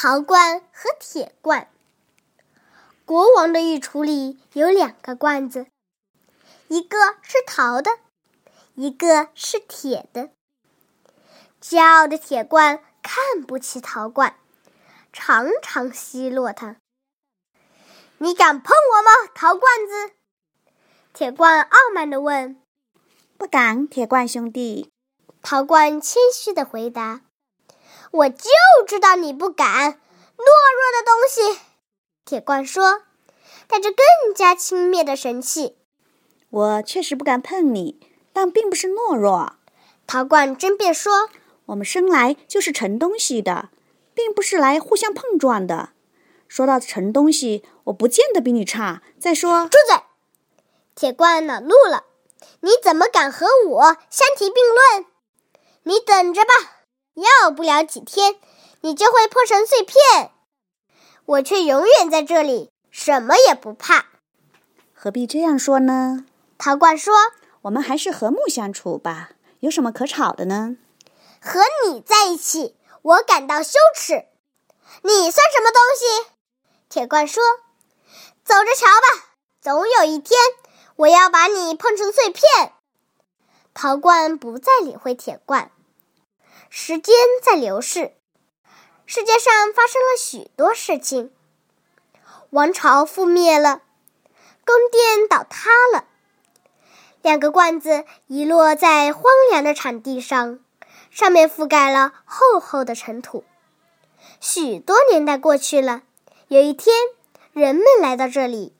陶罐和铁罐。国王的御厨里有两个罐子，一个是陶的，一个是铁的。骄傲的铁罐看不起陶罐，常常奚落他。你敢碰我吗，陶罐子？铁罐傲慢地问。不敢，铁罐兄弟。陶罐谦虚地回答。我就知道你不敢，懦弱的东西。铁罐说，带着更加轻蔑的神气。我确实不敢碰你，但并不是懦弱。陶罐争辩说：“我们生来就是盛东西的，并不是来互相碰撞的。说到盛东西，我不见得比你差。再说，住嘴！”铁罐恼怒了：“你怎么敢和我相提并论？你等着吧！”要不了几天，你就会破成碎片，我却永远在这里，什么也不怕。何必这样说呢？陶罐说：“我们还是和睦相处吧，有什么可吵的呢？”和你在一起，我感到羞耻。你算什么东西？铁罐说：“走着瞧吧，总有一天，我要把你碰成碎片。”陶罐不再理会铁罐。时间在流逝，世界上发生了许多事情。王朝覆灭了，宫殿倒塌了，两个罐子遗落在荒凉的场地上，上面覆盖了厚厚的尘土。许多年代过去了，有一天，人们来到这里，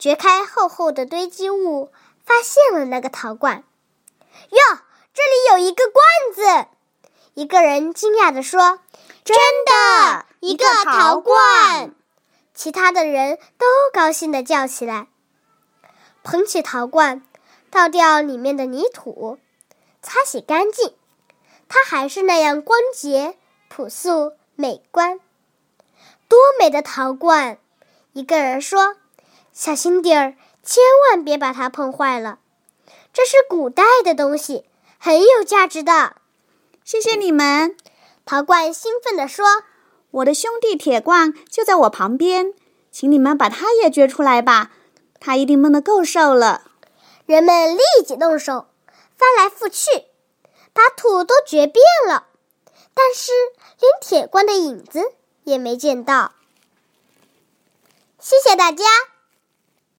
掘开厚厚的堆积物，发现了那个陶罐。哟，这里有一个罐子！一个人惊讶地说：“真的，一个陶罐！”其他的人都高兴地叫起来。捧起陶罐，倒掉里面的泥土，擦洗干净，它还是那样光洁、朴素、美观。多美的陶罐！一个人说：“小心点儿，千万别把它碰坏了。这是古代的东西，很有价值的。”谢谢你们，陶罐兴奋地说：“我的兄弟铁罐就在我旁边，请你们把它也掘出来吧。它一定闷得够受了。”人们立即动手，翻来覆去，把土都掘遍了，但是连铁罐的影子也没见到。谢谢大家。